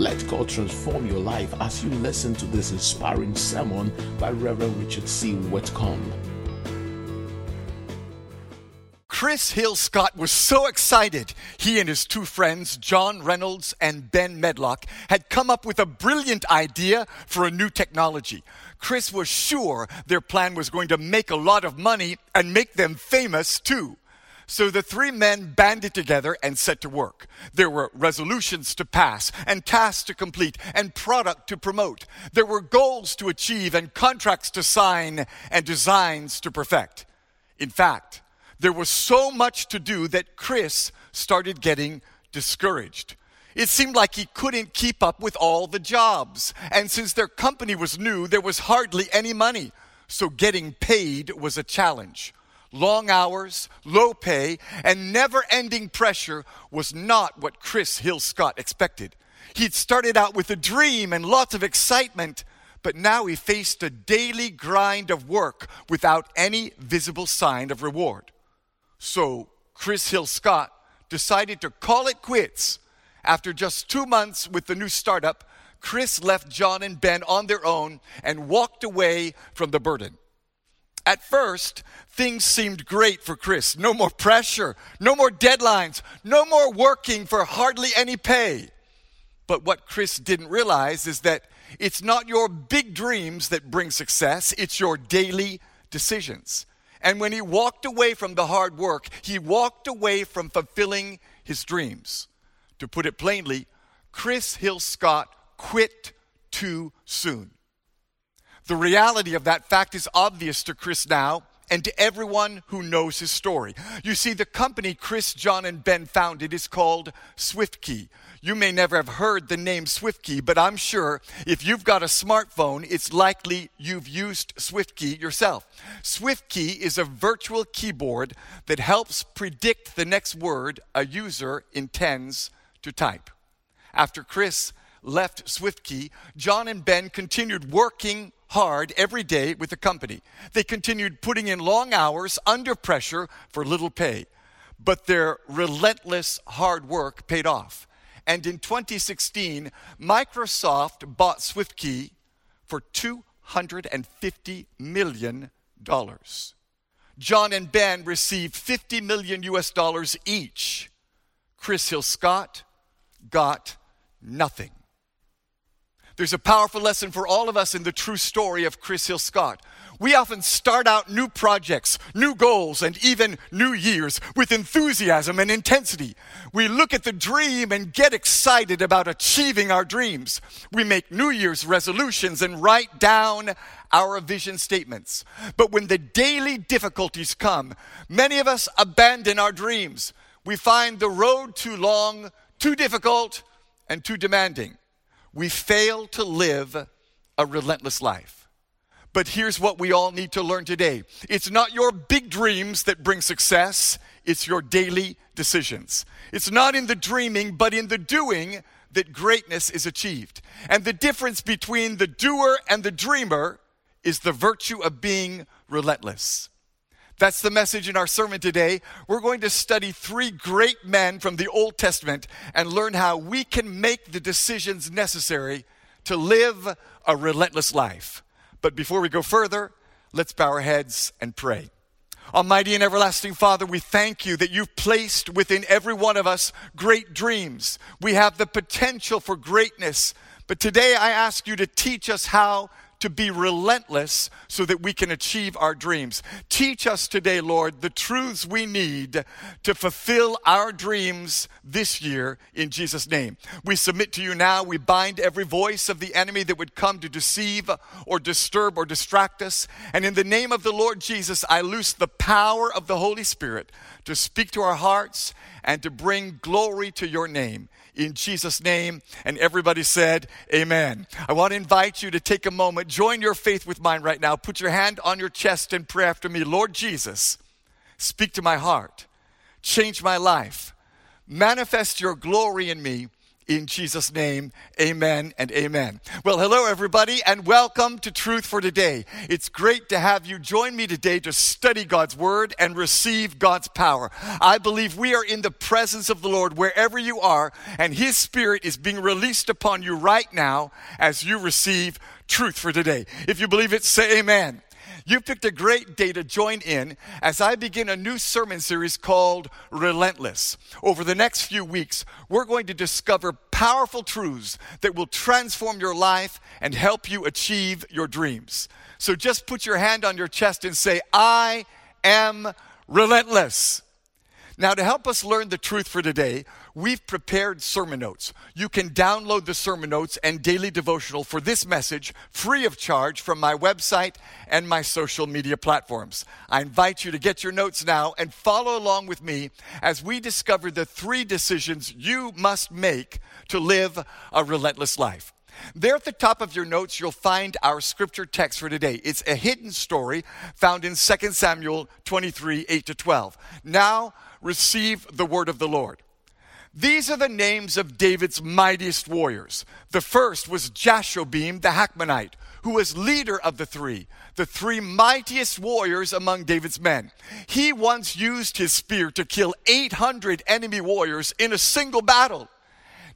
Let God transform your life as you listen to this inspiring sermon by Reverend Richard C. Whitcomb. Chris Hill Scott was so excited. He and his two friends, John Reynolds and Ben Medlock, had come up with a brilliant idea for a new technology. Chris was sure their plan was going to make a lot of money and make them famous too. So the three men banded together and set to work. There were resolutions to pass, and tasks to complete, and product to promote. There were goals to achieve, and contracts to sign, and designs to perfect. In fact, there was so much to do that Chris started getting discouraged. It seemed like he couldn't keep up with all the jobs. And since their company was new, there was hardly any money. So getting paid was a challenge. Long hours, low pay, and never ending pressure was not what Chris Hill Scott expected. He'd started out with a dream and lots of excitement, but now he faced a daily grind of work without any visible sign of reward. So Chris Hill Scott decided to call it quits. After just two months with the new startup, Chris left John and Ben on their own and walked away from the burden. At first, things seemed great for Chris. No more pressure, no more deadlines, no more working for hardly any pay. But what Chris didn't realize is that it's not your big dreams that bring success, it's your daily decisions. And when he walked away from the hard work, he walked away from fulfilling his dreams. To put it plainly, Chris Hill Scott quit too soon. The reality of that fact is obvious to Chris now and to everyone who knows his story. You see, the company Chris, John, and Ben founded is called SwiftKey. You may never have heard the name SwiftKey, but I'm sure if you've got a smartphone, it's likely you've used SwiftKey yourself. SwiftKey is a virtual keyboard that helps predict the next word a user intends to type. After Chris left SwiftKey, John and Ben continued working hard every day with the company. They continued putting in long hours under pressure for little pay, but their relentless hard work paid off. And in 2016, Microsoft bought SwiftKey for $250 million. John and Ben received 50 million US dollars each. Chris Hill Scott got nothing. There's a powerful lesson for all of us in the true story of Chris Hill Scott. We often start out new projects, new goals, and even new years with enthusiasm and intensity. We look at the dream and get excited about achieving our dreams. We make New Year's resolutions and write down our vision statements. But when the daily difficulties come, many of us abandon our dreams. We find the road too long, too difficult, and too demanding we fail to live a relentless life. But here's what we all need to learn today it's not your big dreams that bring success, it's your daily decisions. It's not in the dreaming, but in the doing that greatness is achieved. And the difference between the doer and the dreamer is the virtue of being relentless. That's the message in our sermon today. We're going to study three great men from the Old Testament and learn how we can make the decisions necessary to live a relentless life. But before we go further, let's bow our heads and pray. Almighty and everlasting Father, we thank you that you've placed within every one of us great dreams. We have the potential for greatness. But today I ask you to teach us how to be relentless so that we can achieve our dreams. Teach us today, Lord, the truths we need to fulfill our dreams this year in Jesus' name. We submit to you now. We bind every voice of the enemy that would come to deceive or disturb or distract us. And in the name of the Lord Jesus, I loose the power of the Holy Spirit to speak to our hearts and to bring glory to your name in Jesus' name. And everybody said, Amen. I want to invite you to take a moment, join your faith with mine right now. Put your hand on your chest and pray after me. Lord Jesus, speak to my heart, change my life, manifest your glory in me in Jesus' name. Amen and amen. Well, hello, everybody, and welcome to Truth for Today. It's great to have you join me today to study God's Word and receive God's power. I believe we are in the presence of the Lord wherever you are, and His Spirit is being released upon you right now as you receive truth for today. If you believe it, say amen. You picked a great day to join in as I begin a new sermon series called Relentless. Over the next few weeks, we're going to discover powerful truths that will transform your life and help you achieve your dreams. So just put your hand on your chest and say, I am relentless. Now, to help us learn the truth for today, we've prepared sermon notes. You can download the sermon notes and daily devotional for this message free of charge from my website and my social media platforms. I invite you to get your notes now and follow along with me as we discover the three decisions you must make to live a relentless life. There at the top of your notes, you'll find our scripture text for today. It's a hidden story found in 2 Samuel 23 8 to 12. Now, receive the word of the Lord. These are the names of David's mightiest warriors. The first was Jashobeam the Hakmonite, who was leader of the three, the three mightiest warriors among David's men. He once used his spear to kill 800 enemy warriors in a single battle.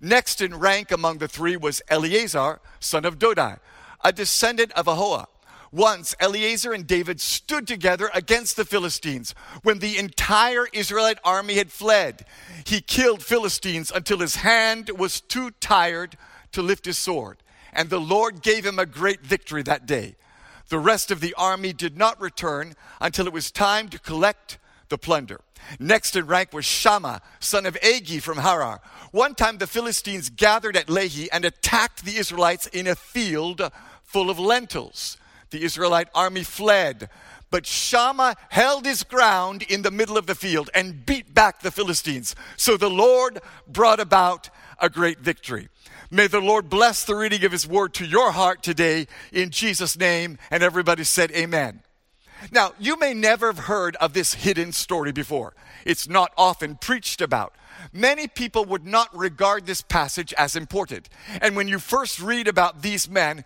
Next in rank among the three was Eleazar, son of Dodai, a descendant of Ahoah. Once Eleazar and David stood together against the Philistines when the entire Israelite army had fled. He killed Philistines until his hand was too tired to lift his sword, and the Lord gave him a great victory that day. The rest of the army did not return until it was time to collect the plunder. Next in rank was Shammah, son of Agi from Harar. One time the Philistines gathered at Lehi and attacked the Israelites in a field full of lentils. The Israelite army fled, but Shammah held his ground in the middle of the field and beat back the Philistines. So the Lord brought about a great victory. May the Lord bless the reading of his word to your heart today in Jesus' name. And everybody said, Amen. Now, you may never have heard of this hidden story before. It's not often preached about. Many people would not regard this passage as important. And when you first read about these men,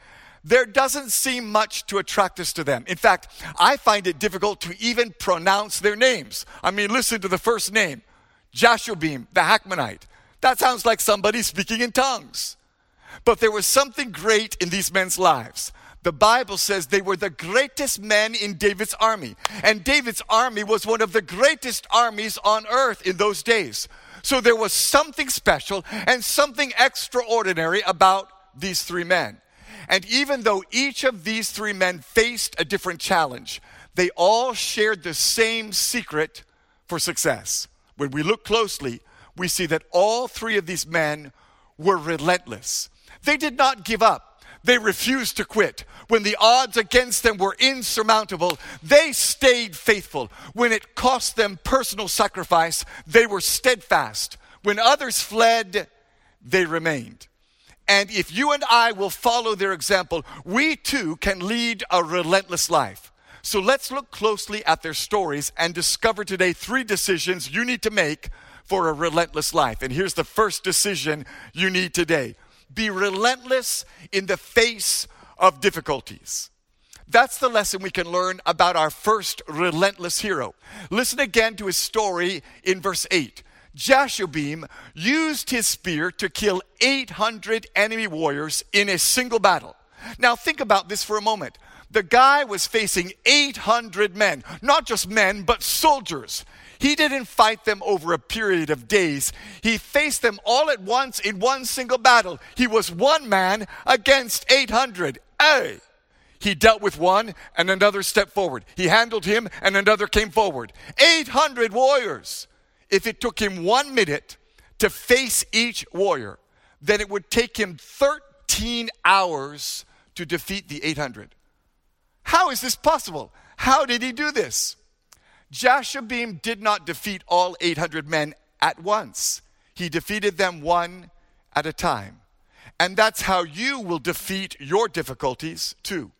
there doesn't seem much to attract us to them. In fact, I find it difficult to even pronounce their names. I mean, listen to the first name Jashobeam, the Hakmonite. That sounds like somebody speaking in tongues. But there was something great in these men's lives. The Bible says they were the greatest men in David's army. And David's army was one of the greatest armies on earth in those days. So there was something special and something extraordinary about these three men. And even though each of these three men faced a different challenge, they all shared the same secret for success. When we look closely, we see that all three of these men were relentless. They did not give up. They refused to quit. When the odds against them were insurmountable, they stayed faithful. When it cost them personal sacrifice, they were steadfast. When others fled, they remained. And if you and I will follow their example, we too can lead a relentless life. So let's look closely at their stories and discover today three decisions you need to make for a relentless life. And here's the first decision you need today be relentless in the face of difficulties. That's the lesson we can learn about our first relentless hero. Listen again to his story in verse 8. Jashobeam used his spear to kill 800 enemy warriors in a single battle. Now, think about this for a moment. The guy was facing 800 men, not just men, but soldiers. He didn't fight them over a period of days. He faced them all at once in one single battle. He was one man against 800. Hey! He dealt with one and another stepped forward. He handled him and another came forward. 800 warriors if it took him one minute to face each warrior, then it would take him 13 hours to defeat the 800. How is this possible? How did he do this? Jashobeam did not defeat all 800 men at once. He defeated them one at a time. And that's how you will defeat your difficulties too.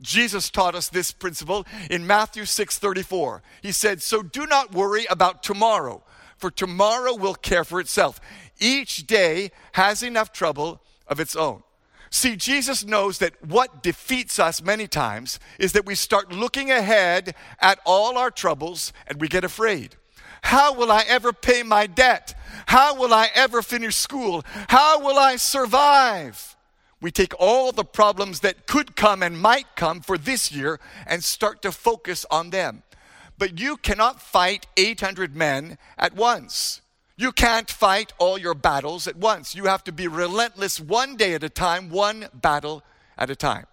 Jesus taught us this principle in Matthew 6:34. He said, "So do not worry about tomorrow, for tomorrow will care for itself. Each day has enough trouble of its own. See, Jesus knows that what defeats us many times is that we start looking ahead at all our troubles and we get afraid. How will I ever pay my debt? How will I ever finish school? How will I survive? We take all the problems that could come and might come for this year and start to focus on them. But you cannot fight 800 men at once. You can't fight all your battles at once. You have to be relentless one day at a time, one battle at a time.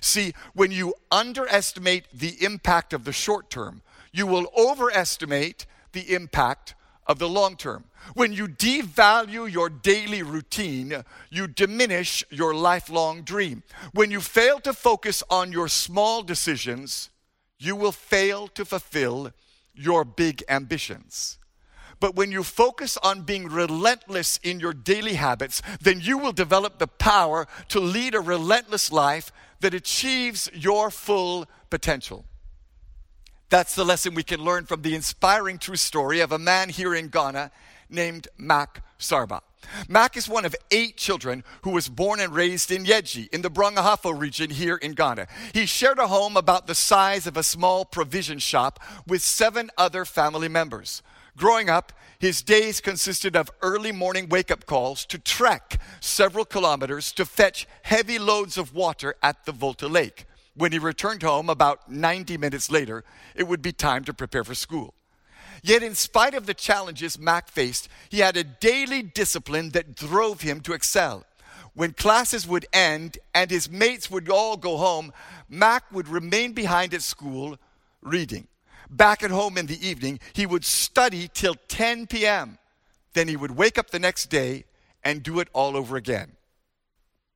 See, when you underestimate the impact of the short term, you will overestimate the impact of the long term. When you devalue your daily routine, you diminish your lifelong dream. When you fail to focus on your small decisions, you will fail to fulfill your big ambitions. But when you focus on being relentless in your daily habits, then you will develop the power to lead a relentless life that achieves your full potential. That's the lesson we can learn from the inspiring true story of a man here in Ghana named Mac Sarba. Mac is one of eight children who was born and raised in Yeji in the Brong-Ahafo region here in Ghana. He shared a home about the size of a small provision shop with seven other family members. Growing up, his days consisted of early morning wake up calls to trek several kilometers to fetch heavy loads of water at the Volta Lake. When he returned home about 90 minutes later, it would be time to prepare for school. Yet, in spite of the challenges Mac faced, he had a daily discipline that drove him to excel. When classes would end and his mates would all go home, Mac would remain behind at school reading. Back at home in the evening, he would study till 10 p.m. Then he would wake up the next day and do it all over again.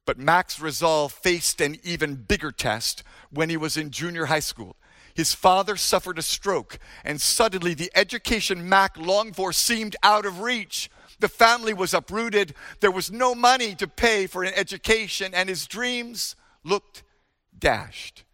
But Mac's resolve faced an even bigger test when he was in junior high school. His father suffered a stroke, and suddenly the education Mac longed for seemed out of reach. The family was uprooted. There was no money to pay for an education, and his dreams looked dashed.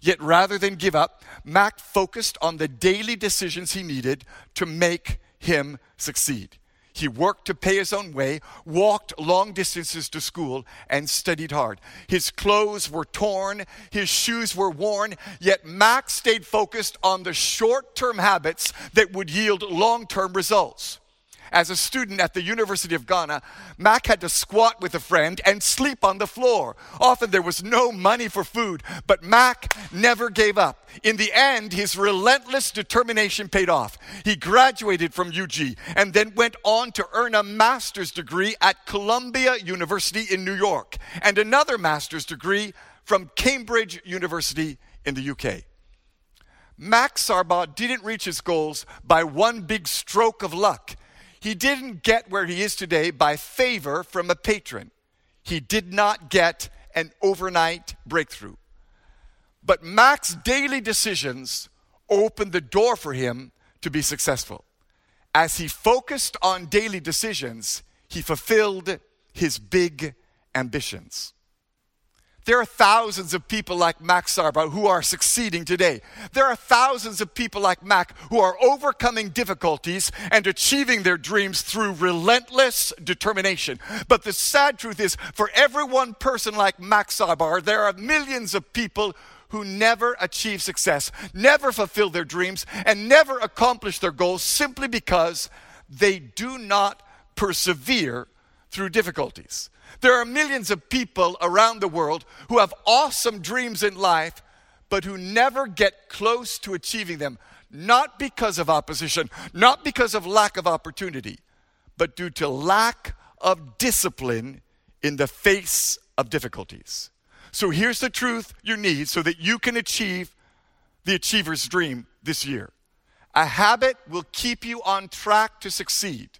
Yet rather than give up, Mac focused on the daily decisions he needed to make him succeed. He worked to pay his own way, walked long distances to school, and studied hard. His clothes were torn, his shoes were worn, yet Mac stayed focused on the short term habits that would yield long term results as a student at the University of Ghana, Mac had to squat with a friend and sleep on the floor. Often there was no money for food, but Mac never gave up. In the end, his relentless determination paid off. He graduated from UG and then went on to earn a master's degree at Columbia University in New York and another master's degree from Cambridge University in the UK. Mac Sarba didn't reach his goals by one big stroke of luck. He didn't get where he is today by favor from a patron. He did not get an overnight breakthrough. But Mac's daily decisions opened the door for him to be successful. As he focused on daily decisions, he fulfilled his big ambitions. There are thousands of people like Mac Sarba who are succeeding today. There are thousands of people like Mac who are overcoming difficulties and achieving their dreams through relentless determination. But the sad truth is, for every one person like Mac Sarba, there are millions of people who never achieve success, never fulfill their dreams, and never accomplish their goals simply because they do not persevere through difficulties. There are millions of people around the world who have awesome dreams in life, but who never get close to achieving them, not because of opposition, not because of lack of opportunity, but due to lack of discipline in the face of difficulties. So here's the truth you need so that you can achieve the achiever's dream this year. A habit will keep you on track to succeed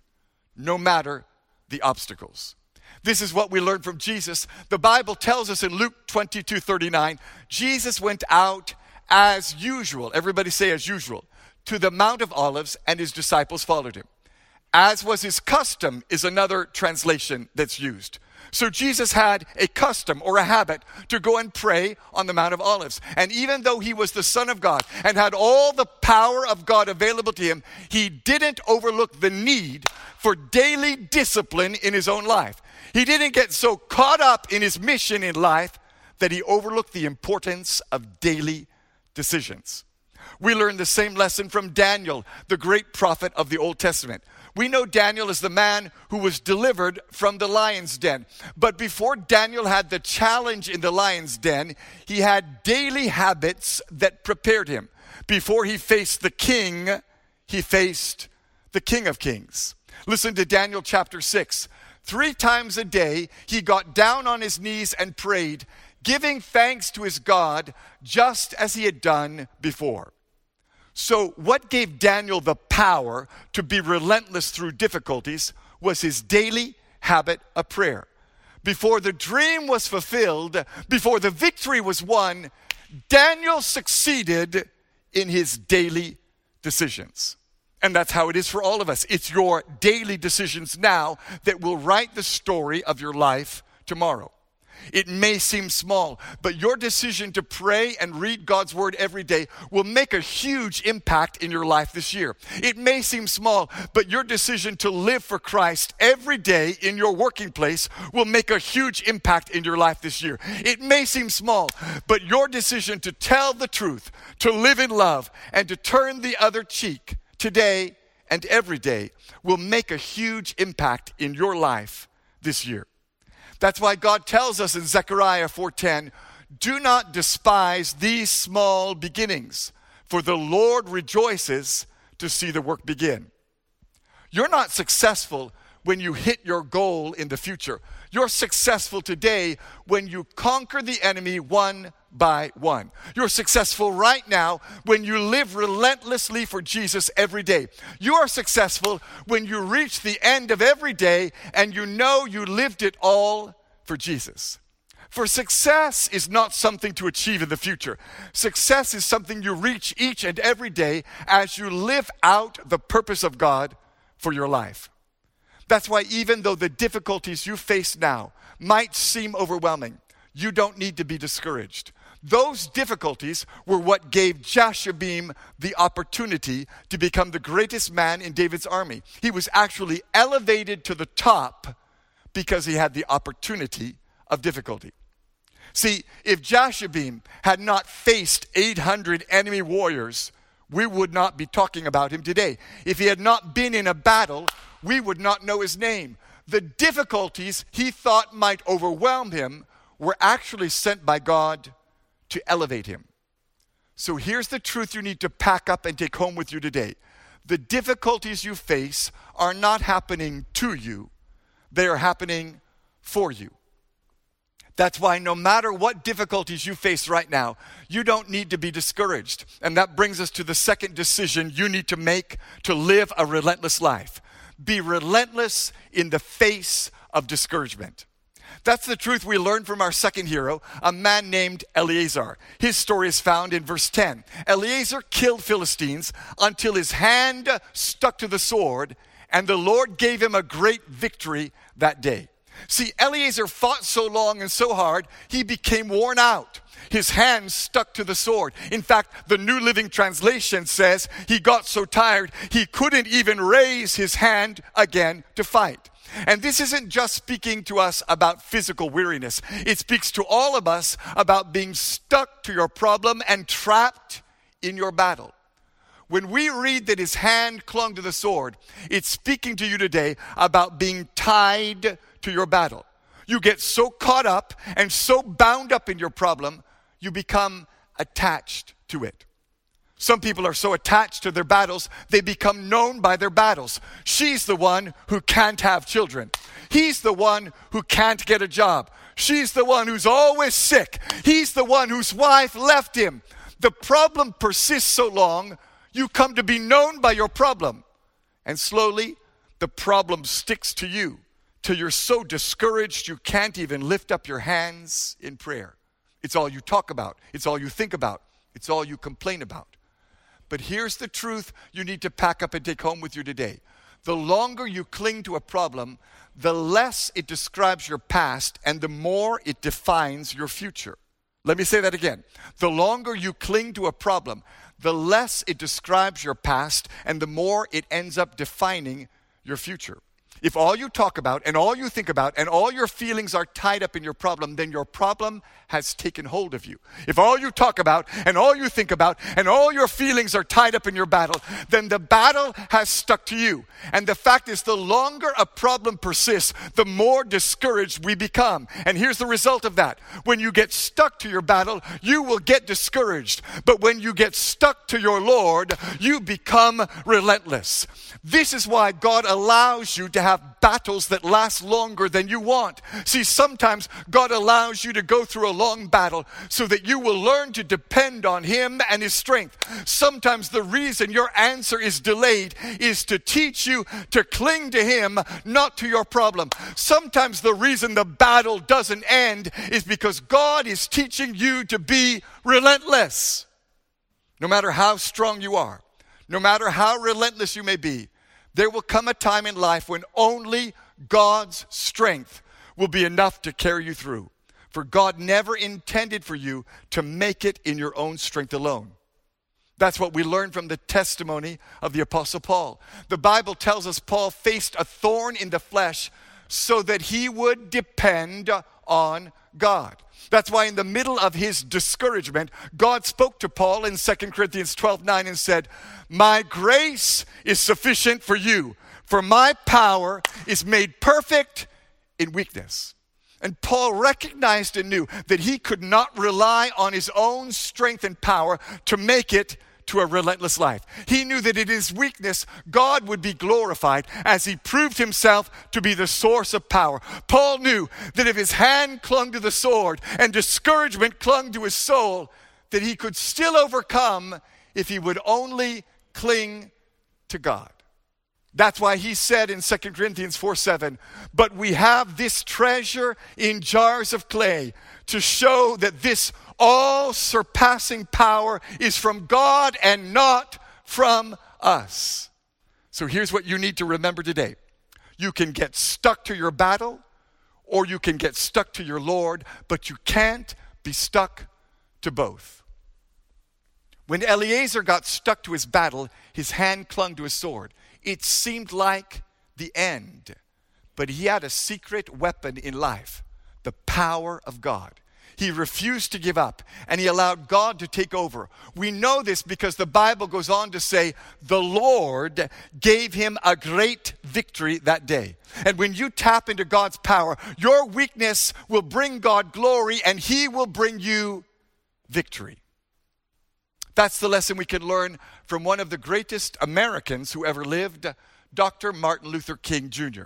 no matter the obstacles. This is what we learn from Jesus. The Bible tells us in Luke 22 39, Jesus went out as usual. Everybody say as usual. To the Mount of Olives, and his disciples followed him. As was his custom, is another translation that's used. So Jesus had a custom or a habit to go and pray on the Mount of Olives. And even though he was the Son of God and had all the power of God available to him, he didn't overlook the need for daily discipline in his own life. He didn't get so caught up in his mission in life that he overlooked the importance of daily decisions. We learn the same lesson from Daniel, the great prophet of the Old Testament. We know Daniel is the man who was delivered from the lion's den. But before Daniel had the challenge in the lion's den, he had daily habits that prepared him. Before he faced the king, he faced the king of kings. Listen to Daniel chapter 6. Three times a day, he got down on his knees and prayed, giving thanks to his God, just as he had done before. So, what gave Daniel the power to be relentless through difficulties was his daily habit of prayer. Before the dream was fulfilled, before the victory was won, Daniel succeeded in his daily decisions. And that's how it is for all of us. It's your daily decisions now that will write the story of your life tomorrow. It may seem small, but your decision to pray and read God's word every day will make a huge impact in your life this year. It may seem small, but your decision to live for Christ every day in your working place will make a huge impact in your life this year. It may seem small, but your decision to tell the truth, to live in love, and to turn the other cheek today and every day will make a huge impact in your life this year. That's why God tells us in Zechariah 4:10, "Do not despise these small beginnings, for the Lord rejoices to see the work begin." You're not successful when you hit your goal in the future. You're successful today when you conquer the enemy one by one. You're successful right now when you live relentlessly for Jesus every day. You are successful when you reach the end of every day and you know you lived it all for Jesus. For success is not something to achieve in the future. Success is something you reach each and every day as you live out the purpose of God for your life. That's why, even though the difficulties you face now might seem overwhelming, you don't need to be discouraged. Those difficulties were what gave Jashobeam the opportunity to become the greatest man in David's army. He was actually elevated to the top because he had the opportunity of difficulty. See, if Jashobeam had not faced 800 enemy warriors, we would not be talking about him today. If he had not been in a battle, we would not know his name. The difficulties he thought might overwhelm him were actually sent by God to elevate him. So here's the truth you need to pack up and take home with you today. The difficulties you face are not happening to you, they are happening for you. That's why no matter what difficulties you face right now, you don't need to be discouraged. And that brings us to the second decision you need to make to live a relentless life. Be relentless in the face of discouragement. That's the truth we learn from our second hero, a man named Eleazar. His story is found in verse 10. Eleazar killed Philistines until his hand stuck to the sword, and the Lord gave him a great victory that day. See, Eleazar fought so long and so hard, he became worn out. His hand stuck to the sword. In fact, the New Living Translation says he got so tired he couldn't even raise his hand again to fight. And this isn't just speaking to us about physical weariness, it speaks to all of us about being stuck to your problem and trapped in your battle. When we read that his hand clung to the sword, it's speaking to you today about being tied to your battle. You get so caught up and so bound up in your problem, you become attached to it. Some people are so attached to their battles, they become known by their battles. She's the one who can't have children. He's the one who can't get a job. She's the one who's always sick. He's the one whose wife left him. The problem persists so long, you come to be known by your problem. And slowly, the problem sticks to you till you're so discouraged you can't even lift up your hands in prayer. It's all you talk about, it's all you think about, it's all you complain about. But here's the truth you need to pack up and take home with you today the longer you cling to a problem, the less it describes your past and the more it defines your future. Let me say that again. The longer you cling to a problem, the less it describes your past and the more it ends up defining your future. If all you talk about and all you think about and all your feelings are tied up in your problem, then your problem has taken hold of you. If all you talk about and all you think about and all your feelings are tied up in your battle, then the battle has stuck to you. And the fact is, the longer a problem persists, the more discouraged we become. And here's the result of that when you get stuck to your battle, you will get discouraged. But when you get stuck to your Lord, you become relentless. This is why God allows you to have have battles that last longer than you want. See, sometimes God allows you to go through a long battle so that you will learn to depend on Him and His strength. Sometimes the reason your answer is delayed is to teach you to cling to Him, not to your problem. Sometimes the reason the battle doesn't end is because God is teaching you to be relentless. No matter how strong you are, no matter how relentless you may be, there will come a time in life when only God's strength will be enough to carry you through. For God never intended for you to make it in your own strength alone. That's what we learn from the testimony of the Apostle Paul. The Bible tells us Paul faced a thorn in the flesh so that he would depend on God. That's why, in the middle of his discouragement, God spoke to Paul in 2 Corinthians 12 9 and said, My grace is sufficient for you, for my power is made perfect in weakness. And Paul recognized and knew that he could not rely on his own strength and power to make it to a relentless life. He knew that in his weakness, God would be glorified as he proved himself to be the source of power. Paul knew that if his hand clung to the sword and discouragement clung to his soul, that he could still overcome if he would only cling to God. That's why he said in 2 Corinthians 4 7, but we have this treasure in jars of clay to show that this all surpassing power is from God and not from us. So here's what you need to remember today you can get stuck to your battle or you can get stuck to your Lord, but you can't be stuck to both. When Eleazar got stuck to his battle, his hand clung to his sword. It seemed like the end, but he had a secret weapon in life the power of God. He refused to give up and he allowed God to take over. We know this because the Bible goes on to say, the Lord gave him a great victory that day. And when you tap into God's power, your weakness will bring God glory and he will bring you victory. That's the lesson we can learn from one of the greatest Americans who ever lived, Dr. Martin Luther King Jr.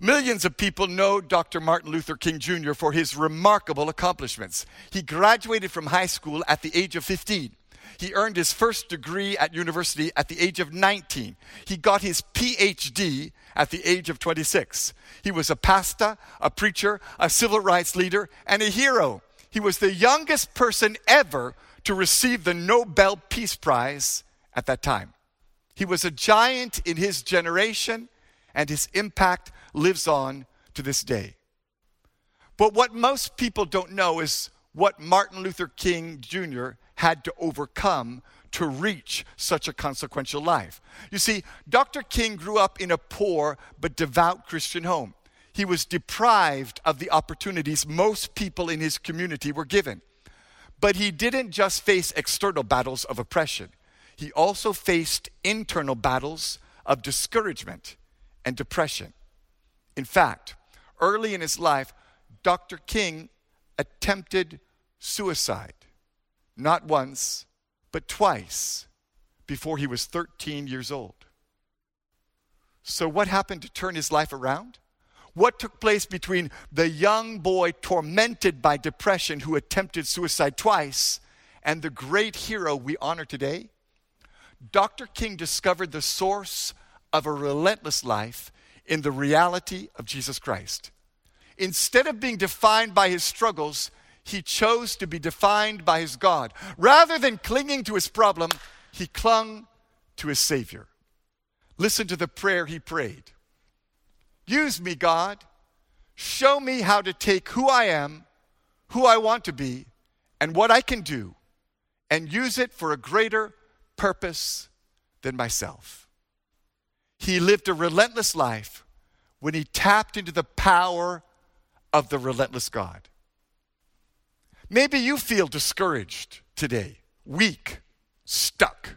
Millions of people know Dr. Martin Luther King Jr. for his remarkable accomplishments. He graduated from high school at the age of 15. He earned his first degree at university at the age of 19. He got his PhD at the age of 26. He was a pastor, a preacher, a civil rights leader, and a hero. He was the youngest person ever to receive the Nobel Peace Prize at that time. He was a giant in his generation, and his impact lives on to this day. But what most people don't know is what Martin Luther King Jr. had to overcome to reach such a consequential life. You see, Dr. King grew up in a poor but devout Christian home. He was deprived of the opportunities most people in his community were given. But he didn't just face external battles of oppression, he also faced internal battles of discouragement and depression. In fact, early in his life, Dr. King attempted suicide, not once, but twice before he was 13 years old. So, what happened to turn his life around? What took place between the young boy tormented by depression who attempted suicide twice and the great hero we honor today? Dr. King discovered the source of a relentless life in the reality of Jesus Christ. Instead of being defined by his struggles, he chose to be defined by his God. Rather than clinging to his problem, he clung to his Savior. Listen to the prayer he prayed Use me, God. Show me how to take who I am, who I want to be, and what I can do, and use it for a greater purpose than myself. He lived a relentless life when he tapped into the power of the relentless God. Maybe you feel discouraged today, weak, stuck.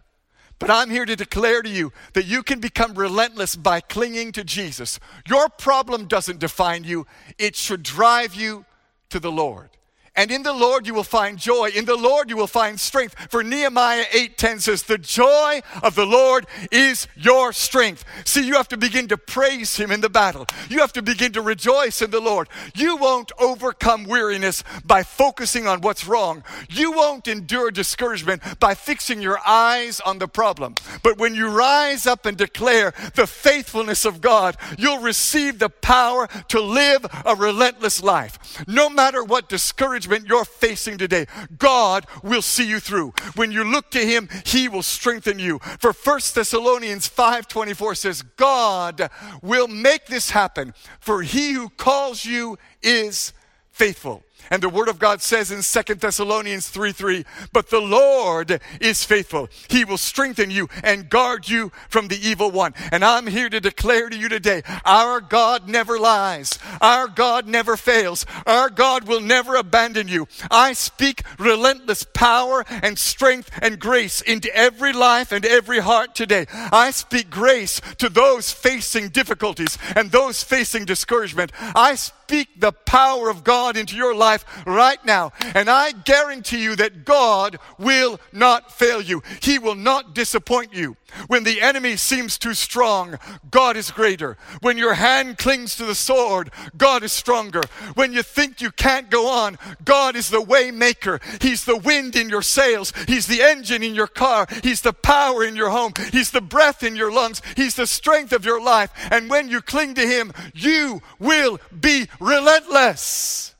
But I'm here to declare to you that you can become relentless by clinging to Jesus. Your problem doesn't define you, it should drive you to the Lord. And in the Lord you will find joy. In the Lord you will find strength. For Nehemiah 8:10 says, "The joy of the Lord is your strength." See, you have to begin to praise him in the battle. You have to begin to rejoice in the Lord. You won't overcome weariness by focusing on what's wrong. You won't endure discouragement by fixing your eyes on the problem. But when you rise up and declare the faithfulness of God, you'll receive the power to live a relentless life. No matter what discouragement you're facing today, God will see you through. When you look to him, he will strengthen you. For 1 Thessalonians 5:24 says, God will make this happen, for he who calls you is faithful. And the word of God says in Second Thessalonians 3 3, but the Lord is faithful. He will strengthen you and guard you from the evil one. And I'm here to declare to you today, our God never lies. Our God never fails. Our God will never abandon you. I speak relentless power and strength and grace into every life and every heart today. I speak grace to those facing difficulties and those facing discouragement. I speak the power of God into your life right now. And I guarantee you that God will not fail you. He will not disappoint you. When the enemy seems too strong, God is greater. When your hand clings to the sword, God is stronger. When you think you can't go on, God is the way maker. He's the wind in your sails. He's the engine in your car. He's the power in your home. He's the breath in your lungs. He's the strength of your life. And when you cling to Him, you will be relentless.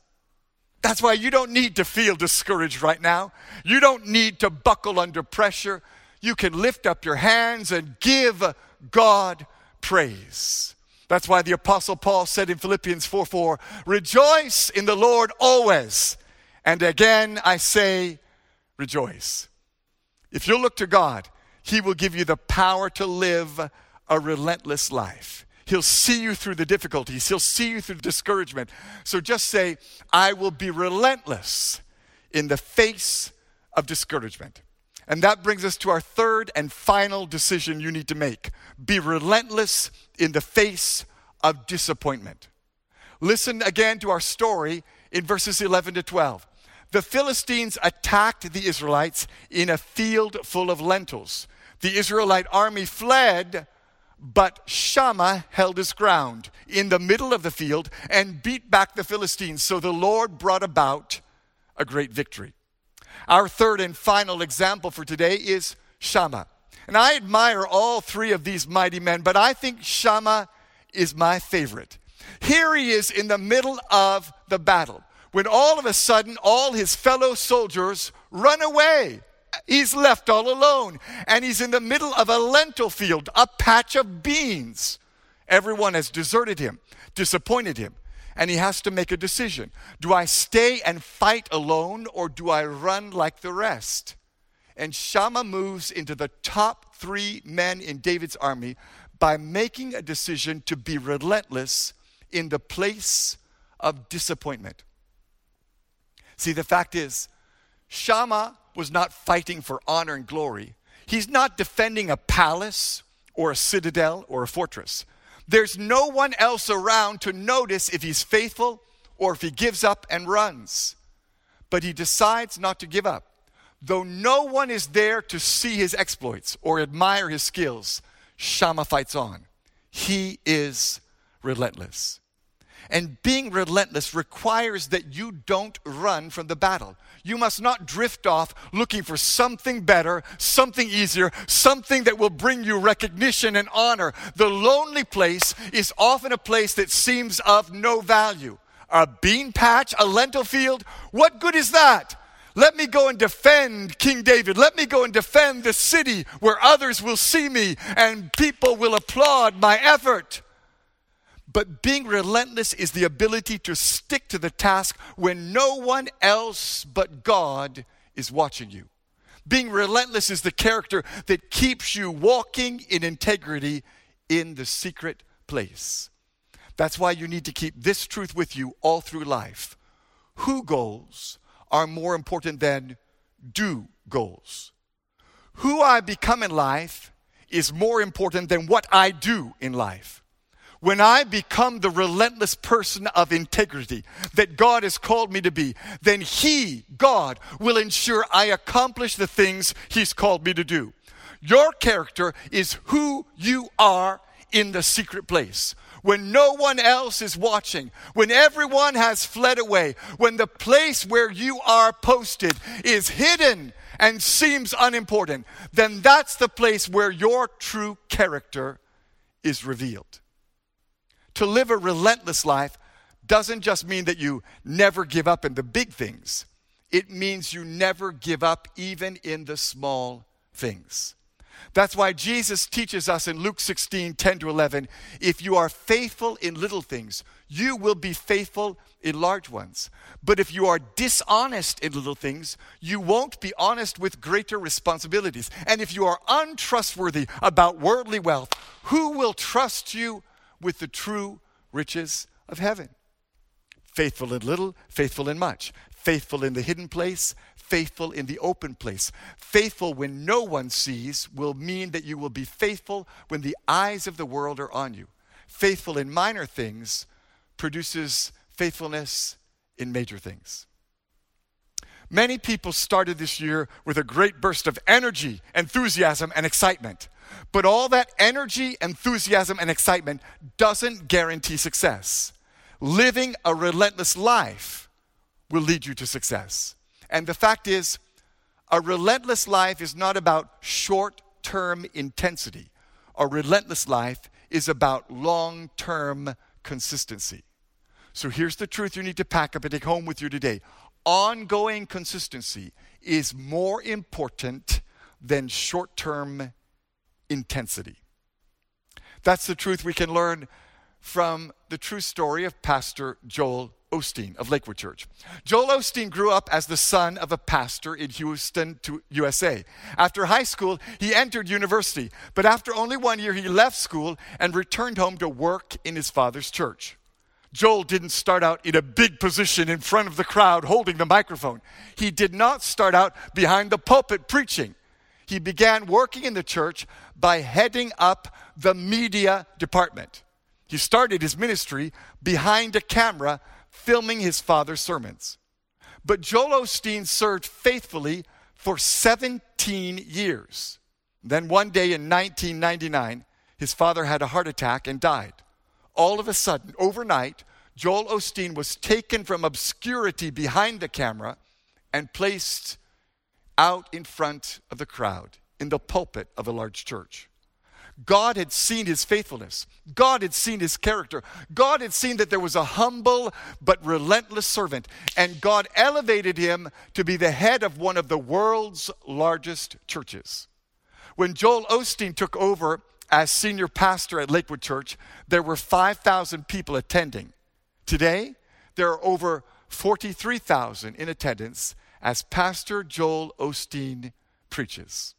That's why you don't need to feel discouraged right now. You don't need to buckle under pressure you can lift up your hands and give God praise. That's why the Apostle Paul said in Philippians 4 4, Rejoice in the Lord always. And again, I say, Rejoice. If you look to God, He will give you the power to live a relentless life. He'll see you through the difficulties, He'll see you through discouragement. So just say, I will be relentless in the face of discouragement. And that brings us to our third and final decision you need to make be relentless in the face of disappointment. Listen again to our story in verses 11 to 12. The Philistines attacked the Israelites in a field full of lentils. The Israelite army fled, but Shammah held his ground in the middle of the field and beat back the Philistines. So the Lord brought about a great victory. Our third and final example for today is Shammah. And I admire all three of these mighty men, but I think Shammah is my favorite. Here he is in the middle of the battle when all of a sudden all his fellow soldiers run away. He's left all alone and he's in the middle of a lentil field, a patch of beans. Everyone has deserted him, disappointed him and he has to make a decision. Do I stay and fight alone or do I run like the rest? And Shammah moves into the top three men in David's army by making a decision to be relentless in the place of disappointment. See, the fact is, Shammah was not fighting for honor and glory. He's not defending a palace or a citadel or a fortress. There's no one else around to notice if he's faithful or if he gives up and runs. But he decides not to give up. Though no one is there to see his exploits or admire his skills, Shammah fights on. He is relentless. And being relentless requires that you don't run from the battle. You must not drift off looking for something better, something easier, something that will bring you recognition and honor. The lonely place is often a place that seems of no value. A bean patch, a lentil field, what good is that? Let me go and defend King David. Let me go and defend the city where others will see me and people will applaud my effort. But being relentless is the ability to stick to the task when no one else but God is watching you. Being relentless is the character that keeps you walking in integrity in the secret place. That's why you need to keep this truth with you all through life. Who goals are more important than do goals. Who I become in life is more important than what I do in life. When I become the relentless person of integrity that God has called me to be, then He, God, will ensure I accomplish the things He's called me to do. Your character is who you are in the secret place. When no one else is watching, when everyone has fled away, when the place where you are posted is hidden and seems unimportant, then that's the place where your true character is revealed. To live a relentless life doesn't just mean that you never give up in the big things, it means you never give up even in the small things. That's why Jesus teaches us in Luke 16 10 to 11 if you are faithful in little things, you will be faithful in large ones. But if you are dishonest in little things, you won't be honest with greater responsibilities. And if you are untrustworthy about worldly wealth, who will trust you with the true riches of heaven. Faithful in little, faithful in much. Faithful in the hidden place, faithful in the open place. Faithful when no one sees will mean that you will be faithful when the eyes of the world are on you. Faithful in minor things produces faithfulness in major things. Many people started this year with a great burst of energy, enthusiasm, and excitement. But all that energy, enthusiasm, and excitement doesn't guarantee success. Living a relentless life will lead you to success. And the fact is, a relentless life is not about short term intensity. A relentless life is about long term consistency. So here's the truth you need to pack up and take home with you today. Ongoing consistency is more important than short term intensity. That's the truth we can learn from the true story of Pastor Joel Osteen of Lakewood Church. Joel Osteen grew up as the son of a pastor in Houston, USA. After high school, he entered university, but after only one year, he left school and returned home to work in his father's church. Joel didn't start out in a big position in front of the crowd holding the microphone. He did not start out behind the pulpit preaching he began working in the church by heading up the media department. He started his ministry behind a camera filming his father's sermons. But Joel Osteen served faithfully for 17 years. Then one day in 1999, his father had a heart attack and died. All of a sudden, overnight, Joel Osteen was taken from obscurity behind the camera and placed out in front of the crowd in the pulpit of a large church. God had seen his faithfulness. God had seen his character. God had seen that there was a humble but relentless servant. And God elevated him to be the head of one of the world's largest churches. When Joel Osteen took over as senior pastor at Lakewood Church, there were 5,000 people attending. Today, there are over 43,000 in attendance as Pastor Joel Osteen preaches.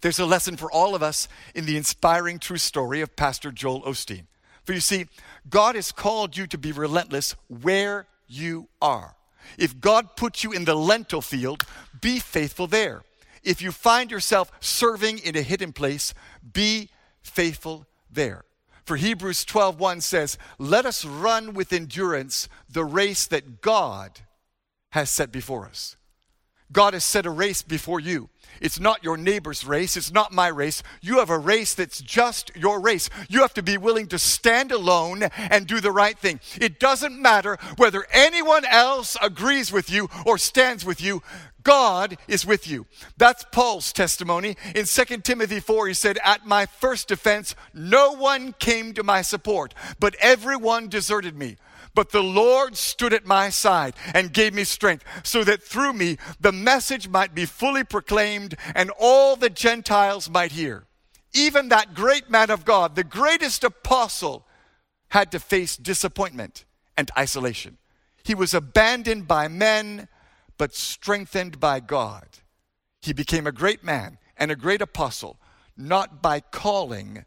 There's a lesson for all of us in the inspiring true story of Pastor Joel Osteen. For you see, God has called you to be relentless where you are. If God puts you in the lentil field, be faithful there. If you find yourself serving in a hidden place, be faithful there. For Hebrews 12:1 says, "Let us run with endurance the race that God has set before us. God has set a race before you. It's not your neighbor's race. It's not my race. You have a race that's just your race. You have to be willing to stand alone and do the right thing. It doesn't matter whether anyone else agrees with you or stands with you. God is with you. That's Paul's testimony. In 2 Timothy 4, he said, At my first defense, no one came to my support, but everyone deserted me. But the Lord stood at my side and gave me strength, so that through me the message might be fully proclaimed and all the Gentiles might hear. Even that great man of God, the greatest apostle, had to face disappointment and isolation. He was abandoned by men, but strengthened by God. He became a great man and a great apostle, not by calling,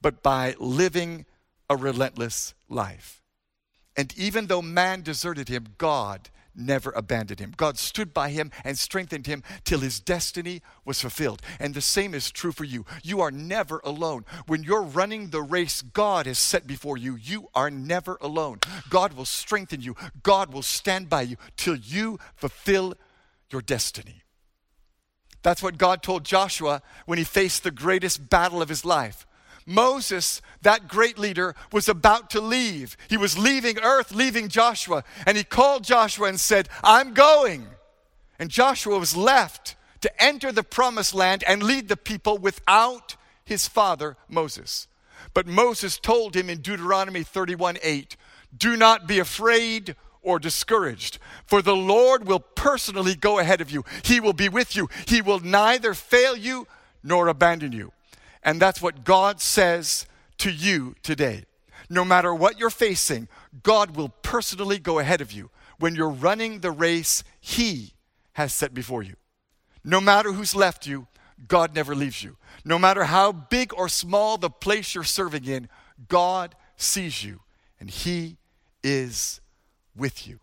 but by living a relentless life. And even though man deserted him, God never abandoned him. God stood by him and strengthened him till his destiny was fulfilled. And the same is true for you. You are never alone. When you're running the race God has set before you, you are never alone. God will strengthen you, God will stand by you till you fulfill your destiny. That's what God told Joshua when he faced the greatest battle of his life. Moses, that great leader, was about to leave. He was leaving earth, leaving Joshua, and he called Joshua and said, I'm going. And Joshua was left to enter the promised land and lead the people without his father Moses. But Moses told him in Deuteronomy 31 8, Do not be afraid or discouraged, for the Lord will personally go ahead of you. He will be with you. He will neither fail you nor abandon you. And that's what God says to you today. No matter what you're facing, God will personally go ahead of you when you're running the race He has set before you. No matter who's left you, God never leaves you. No matter how big or small the place you're serving in, God sees you and He is with you.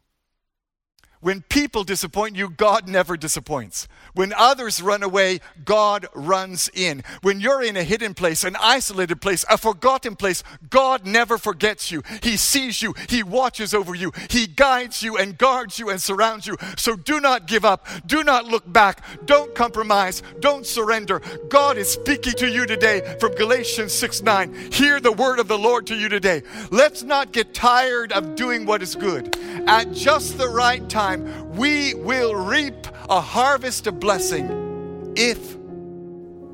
When people disappoint you, God never disappoints. When others run away, God runs in. When you're in a hidden place, an isolated place, a forgotten place, God never forgets you. He sees you, He watches over you, He guides you and guards you and surrounds you. So do not give up. Do not look back. Don't compromise. Don't surrender. God is speaking to you today from Galatians 6 9. Hear the word of the Lord to you today. Let's not get tired of doing what is good. At just the right time, time, we will reap a harvest of blessing if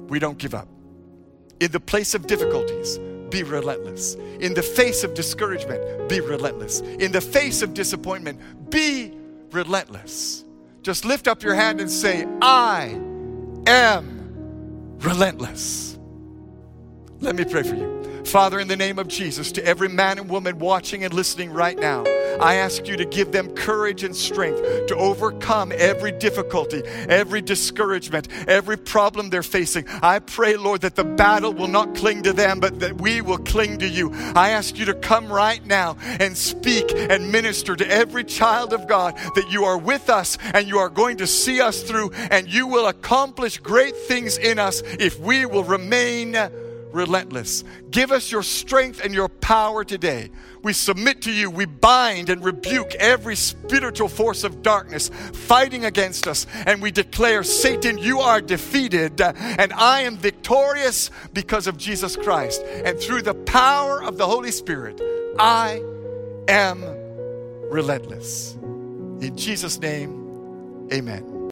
we don't give up. In the place of difficulties, be relentless. In the face of discouragement, be relentless. In the face of disappointment, be relentless. Just lift up your hand and say, I am relentless. Let me pray for you. Father, in the name of Jesus, to every man and woman watching and listening right now, I ask you to give them courage and strength to overcome every difficulty, every discouragement, every problem they're facing. I pray, Lord, that the battle will not cling to them, but that we will cling to you. I ask you to come right now and speak and minister to every child of God that you are with us and you are going to see us through and you will accomplish great things in us if we will remain relentless. Give us your strength and your power today. We submit to you. We bind and rebuke every spiritual force of darkness fighting against us. And we declare, Satan, you are defeated, and I am victorious because of Jesus Christ. And through the power of the Holy Spirit, I am relentless. In Jesus' name, amen.